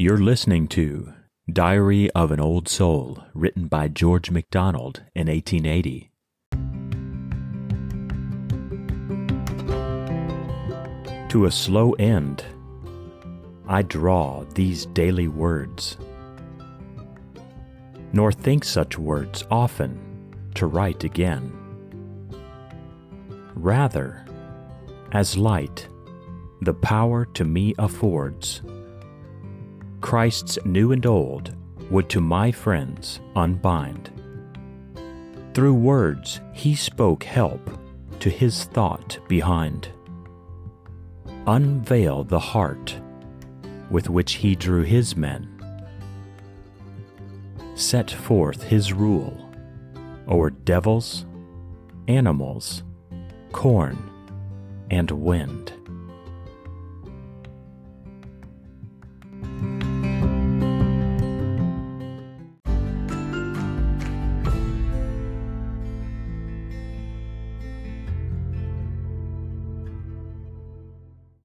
You're listening to Diary of an Old Soul, written by George MacDonald in 1880. To a slow end, I draw these daily words, nor think such words often to write again. Rather, as light, the power to me affords, Christ's new and old would to my friends unbind. Through words he spoke help to his thought behind. Unveil the heart with which he drew his men. Set forth his rule o'er devils, animals, corn, and wind.